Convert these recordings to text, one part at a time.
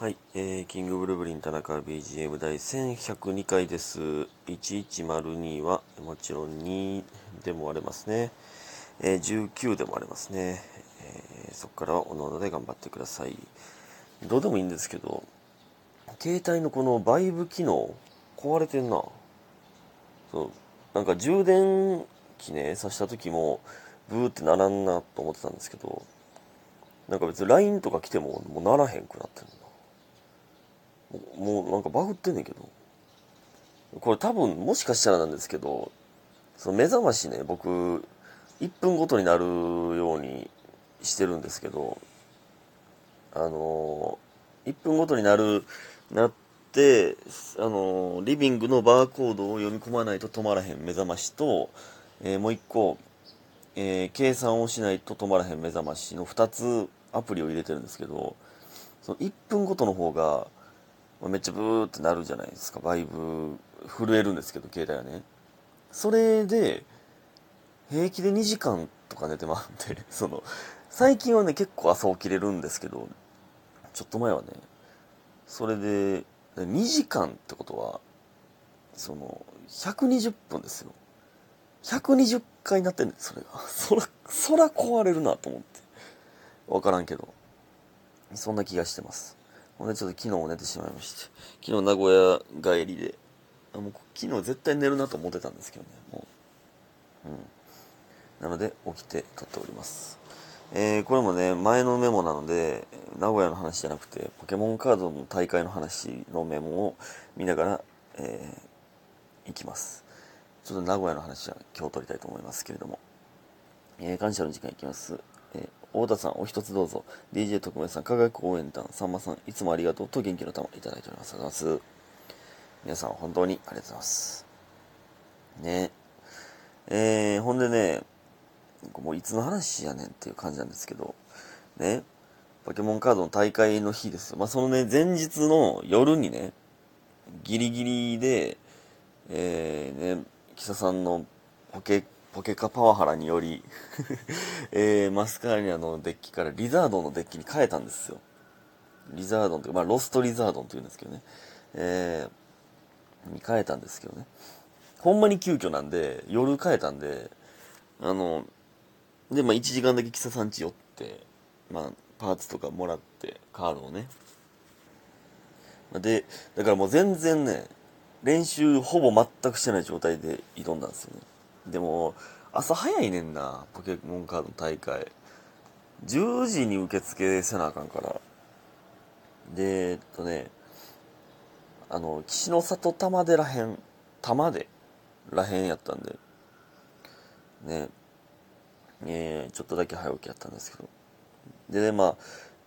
はい、えー、キングブルブリン田中 BGM 第1102回です。1102はもちろん2でも割れますね。えー、19でも割れますね。えー、そこからはおのおので頑張ってください。どうでもいいんですけど、携帯のこのバイブ機能壊れてんな。そう、なんか充電器ね、挿した時もブーってならんなと思ってたんですけど、なんか別に LINE とか来てももうならへんくなってる。もうなんかバグってんねんけど。これ多分もしかしたらなんですけど、その目覚ましね、僕、1分ごとになるようにしてるんですけど、あのー、1分ごとになる、なって、あのー、リビングのバーコードを読み込まないと止まらへん目覚ましと、えーもう1個、えー計算をしないと止まらへん目覚ましの2つアプリを入れてるんですけど、その1分ごとの方が、めっちゃブーってなるじゃないですか。バイブ、震えるんですけど、携帯はね。それで、平気で2時間とか寝てまうんで、その、最近はね、結構朝起きれるんですけど、ちょっと前はね、それで、2時間ってことは、その、120分ですよ。120回なってんねん、それが。そら、そら壊れるなと思って。わからんけど。そんな気がしてます。ほんでちょっと昨日寝てしまいまして。昨日名古屋帰りで。あもう昨日絶対寝るなと思ってたんですけどね。もう。うん。なので起きて撮っております。えー、これもね、前のメモなので、名古屋の話じゃなくて、ポケモンカードの大会の話のメモを見ながら、えー、行きます。ちょっと名古屋の話は今日撮りたいと思いますけれども。えー、感謝の時間いきます。えー、太田さん、お一つどうぞ。DJ 特命さん、科学応援団、さんまさん、いつもありがとうと元気の玉いただいております。ありがとうございます。皆さん、本当にありがとうございます。ねえー、ほんでね、もういつの話やねんっていう感じなんですけど、ね、ポケモンカードの大会の日ですよ。まあ、そのね、前日の夜にね、ギリギリで、えー、ね、キサさんのポケ、ポケカパワハラにより、えー、マスカーニャのデッキからリザードンのデッキに変えたんですよ。リザードンというか、まあ、ロストリザードンというんですけどね。えー、に変えたんですけどね。ほんまに急遽なんで、夜変えたんで、あの、で、まあ、1時間だけキサさん家寄って、まあ、パーツとかもらって、カードをね。で、だからもう全然ね、練習ほぼ全くしてない状態で挑んだんですよね。でも、朝早いねんな、ポケモンカード大会。10時に受付せなあかんから。で、えっとね、あの、岸の里玉出らへん、玉でらへんやったんで、ね、えーちょっとだけ早起きやったんですけど。でね、まあ、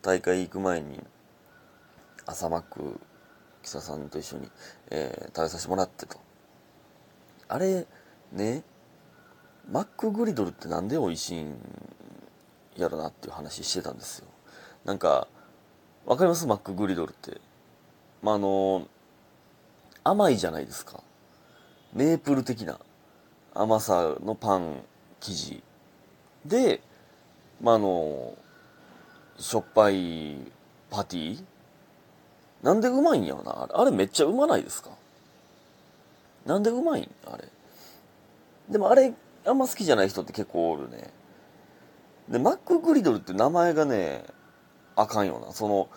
大会行く前に、朝マック、キサさんと一緒に、えー食べさせてもらってと。あれ、ね、マックグリドルってなんで美味しいんやろなっていう話してたんですよ。なんか、わかります？マックグリドルって。まあ、あの、甘いじゃないですか。メープル的な甘さのパン生地で、まあ、あの、しょっぱいパティなんでうまいんやろな？あれあれめっちゃうまないですか？なんでうまいん？あれ。でもあれ、あんま好きじゃない人って結構おるね。で、マックグリドルって名前がね、あかんよな。その、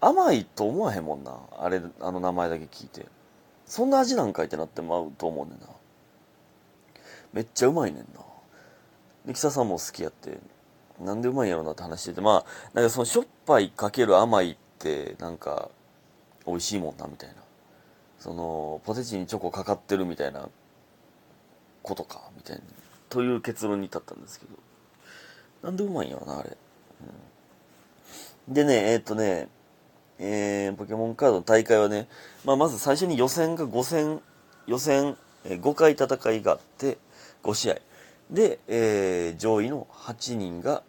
甘いと思わへんもんな。あれ、あの名前だけ聞いて。そんな味なんかいってなってまうと思うねんな。めっちゃうまいねんな。で、キサさんも好きやって、なんでうまいんやろなって話してて、まあ、なんかそのしょっぱいかける甘いって、なんか、美味しいもんな、みたいな。その、ポテチにチョコかかってるみたいなことか、みたいな。という結論に至ったんですけど。なんでうまいんやろな、あれ。うん、でね、えーっとね、えー、ポケモンカードの大会はね、まあ、まず最初に予選が5戦、予選、えー5回戦いがあって、5試合。で、えー上位の8人が、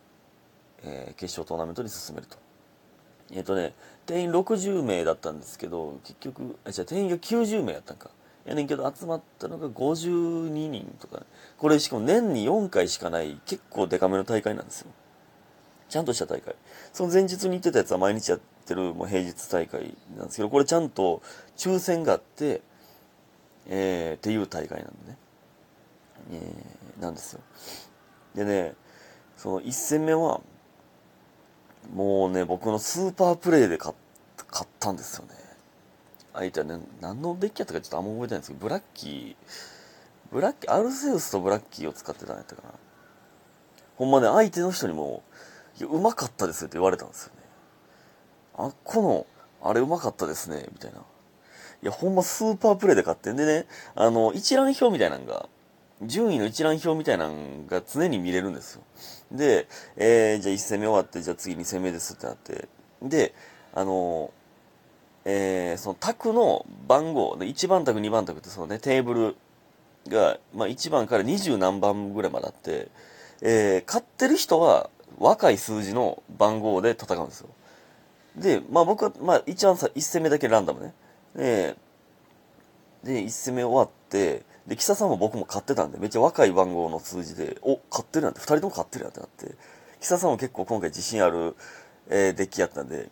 えー決勝トーナメントに進めると。えっ、とね、定員60名だったんですけど、結局、あ、じゃ定員が90名やったんか。やねんけど、集まったのが52人とか、ね、これしかも年に4回しかない、結構デカめの大会なんですよ。ちゃんとした大会。その前日に行ってたやつは毎日やってるもう平日大会なんですけど、これちゃんと抽選があって、えー、っていう大会なんでね。えー、なんですよ。でね、その1戦目は、もうね、僕のスーパープレイで勝ったんですよね。相手はね、何のデッキやったかちょっとあんま覚えてないんですけど、ブラッキー、ブラッキー、アルセウスとブラッキーを使ってたんやったかな。ほんまね、相手の人にも、いや、うまかったですって言われたんですよね。あ、この、あれうまかったですね、みたいな。いや、ほんまスーパープレイで勝ってんでね、あの、一覧表みたいなのが、順位の一覧表みたいなのが常に見れるんですよ。で、えー、じゃあ1戦目終わって、じゃあ次2戦目ですってなって、で、あの、えー、その卓の番号、1番卓、2番卓ってそのね、テーブルが、まあ1番から20何番ぐらいまであって、えー、買ってる人は若い数字の番号で戦うんですよ。で、まあ僕は、まあ一番さ、1戦目だけランダムね。で、で、1戦目終わって、で、キサさんも僕も買ってたんで、めっちゃ若い番号の数字で、お、買ってるなんて、2人とも買ってるやんってなって、キサさんも結構今回自信ある、えー、デッキやったんで、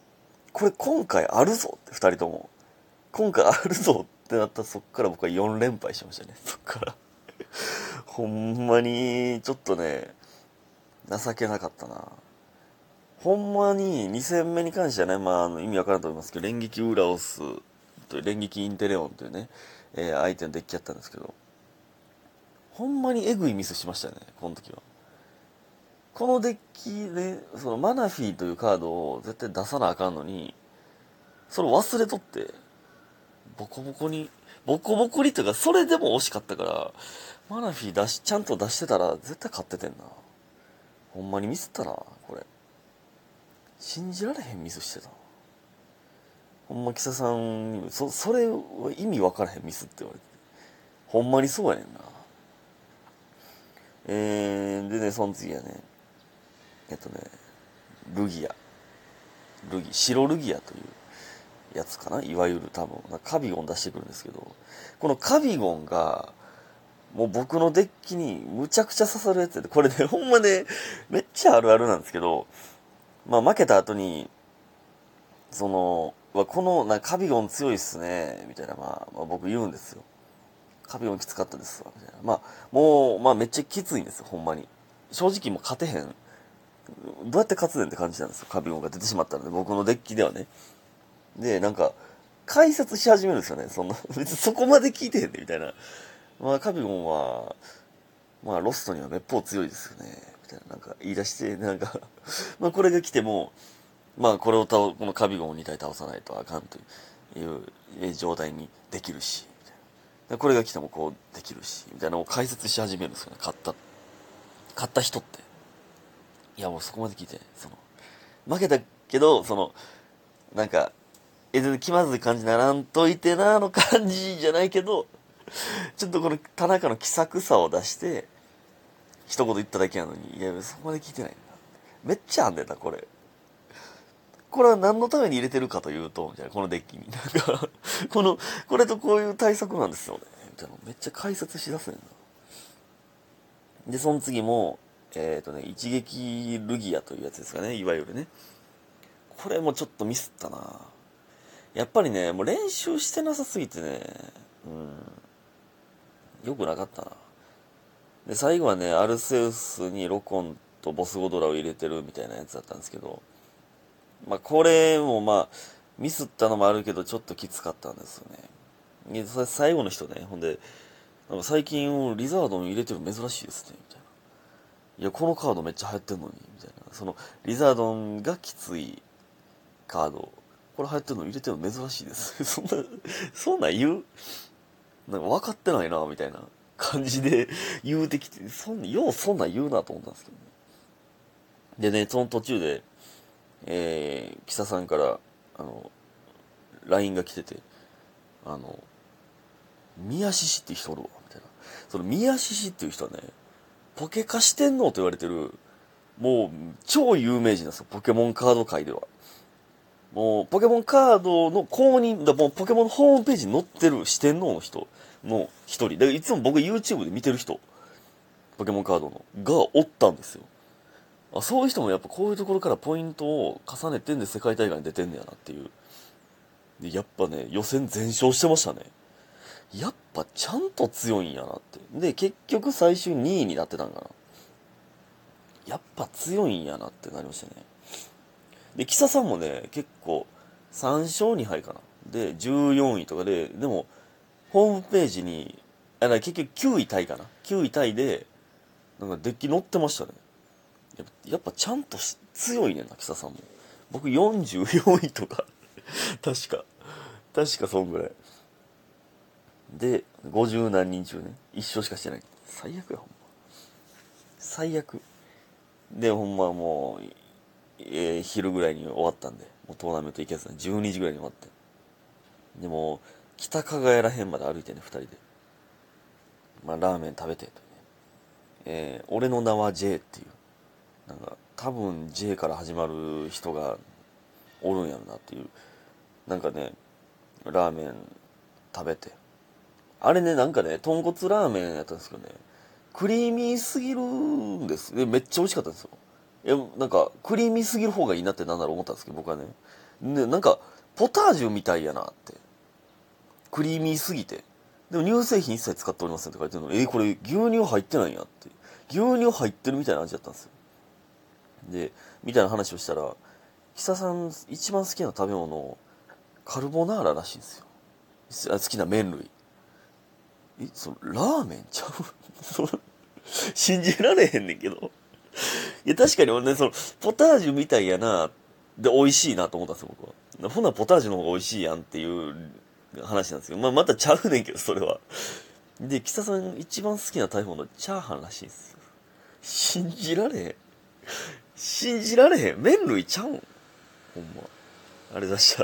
これ今回あるぞって2人とも。今回あるぞってなったらそっから僕は4連敗しましたね。そっからほんまに、ちょっとね、情けなかったな。ほんまに2戦目に関してはね、まあ、あの意味わからんと思いますけど、連撃ウラオスと連撃インテレオンというね、えー、相手のデッキやったんですけど、ほんまにエグいミスしましたね、この時は。このデッキで、そのマナフィーというカードを絶対出さなあかんのに、それ忘れとって、ボコボコに、ボコボコにというか、それでも惜しかったから、マナフィー出し、ちゃんと出してたら絶対勝っててんな。ほんまにミスったな、これ。信じられへんミスしてた。ほんま、キサさんに、そ、それは意味わからへんミスって言われて。ほんまにそうやねんな。えー、でね、その次はね、えっとね、ルギア。ルギ、白ルギアというやつかな？いわゆる多分、カビゴン出してくるんですけど、このカビゴンが、もう僕のデッキにむちゃくちゃ刺さるやつで、これね、ほんまね、めっちゃあるあるなんですけど、まあ負けた後に、その、このなカビゴン強いっすね、みたいな、まあ、まあ、僕言うんですよ。カビゴンきつかったですわ、みたいな。まあ、もう、まあめっちゃきついんですよ、ほんまに。正直もう勝てへん。どうやって勝つねんって感じなんですよ、カビゴンが出てしまったので、僕のデッキではね。で、なんか、解説し始めるんですよね、そんな。別にそこまで聞いてへんで、みたいな。まあ、カビゴンは、まあ、ロストにはめっぽう強いですよね。みたいな、なんか言い出して、なんか まあ、これが来ても、まあ、これを倒、このカビゴンを2体倒さないとあかんという状態にできるし、みたいな。これが来てもこうできるし、みたいなのを解説し始めるんですよね。買った、買った人って。いや、もうそこまで聞いて、その、負けたけど、その、なんか、え、全然気まずい感じならんといてな、の感じじゃないけど、ちょっとこの田中の気さくさを出して、一言言っただけなのに、いや、そこまで聞いてないんだ。めっちゃあんねんな、これ。これは何のために入れてるかというと、みたいな、このデッキに。なんか、この、これとこういう対策なんですよね。みたいなめっちゃ解説しだすねんな。で、その次も、えっ、ー、とね、一撃ルギアというやつですかね、いわゆるね。これもちょっとミスったなやっぱりね、もう練習してなさすぎてね、うん。良くなかったな。で、最後はね、アルセウスにロコンとボスゴドラを入れてるみたいなやつだったんですけど、まあ、これもまあ、ミスったのもあるけど、ちょっときつかったんですよね。で、最後の人ね、ほんで、なんか最近リザードン入れてる珍しいですね、みたいな。いや、このカードめっちゃ流行ってんのに、みたいな。その、リザードンがきついカード、これ流行ってるの入れてるの珍しいです。そんな、そんなん言う？なんか分かってないな、みたいな感じで 言うてきて、そんなようそんなん言うなと思ったんですけどね。でね、その途中で、えー、キサさんから、あの、LINE が来てて、あの、宮獅子っていう人おるわ、みたいな。その宮獅子っていう人はね、ポケ化してんの？と言われてる、もう超有名人なんですよ、ポケモンカード界では。もう、ポケモンカードの公認、だもうポケモンのホームページに載ってる四天王の？人。の一人。で、いつも僕 YouTube で見てる人、ポケモンカードの、がおったんですよ。あそういう人もやっぱこういうところからポイントを重ねてんで世界大会に出てんねやなっていう。でやっぱね予選全勝してましたね。やっぱちゃんと強いんやなって。で結局最終2位になってたんかな。やっぱ強いんやなってなりましたね。で木佐さんもね結構3勝2敗かな。で14位とかででもホームページにあ結局9位タイかな。9位タイでなんかデッキ乗ってましたね。やっぱやっぱちゃんと強いねんな木佐さんも。僕44位とか 確か確かそんぐらい。で50何人中ね1勝しかしてない。最悪やほんま。最悪。でほんまもう、えー、昼ぐらいに終わったんでもうトーナメント行けず12時ぐらいに終わって。でも北加賀屋らへんまで歩いてね2人で。まあラーメン食べてとね。えー、俺の名は J っていう。なんか多分 J から始まる人がおるんやろなっていう。なんかねラーメン食べて。あれねなんかね豚骨ラーメンやったんですけどねクリーミーすぎるんです。めっちゃ美味しかったんですよ。いや、なんか、クリーミーすぎる方がいいなってなんだろう思ったんですけど、僕はね。ね、なんか、ポタージュみたいやなって。クリーミーすぎて。でも乳製品一切使っておりませんって書いてるのえー、これ牛乳入ってないんやって。牛乳入ってるみたいな味だったんですよ。で、みたいな話をしたら、久さん一番好きな食べ物、カルボナーラらしいんですよ。好きな麺類。え、その、ラーメンちゃう？信じられへんねんけど。いや、確かに俺ね、その、ポタージュみたいやな、で、美味しいなと思ったんですよ、僕は。ほな、ポタージュの方が美味しいやんっていう話なんですけど、まあ、またちゃうねんけど、それは。で、北さん一番好きな食べ物、チャーハンらしいんですよ。信じられへん。信じられへん。麺類ちゃうん？ほんま。あれ出したら。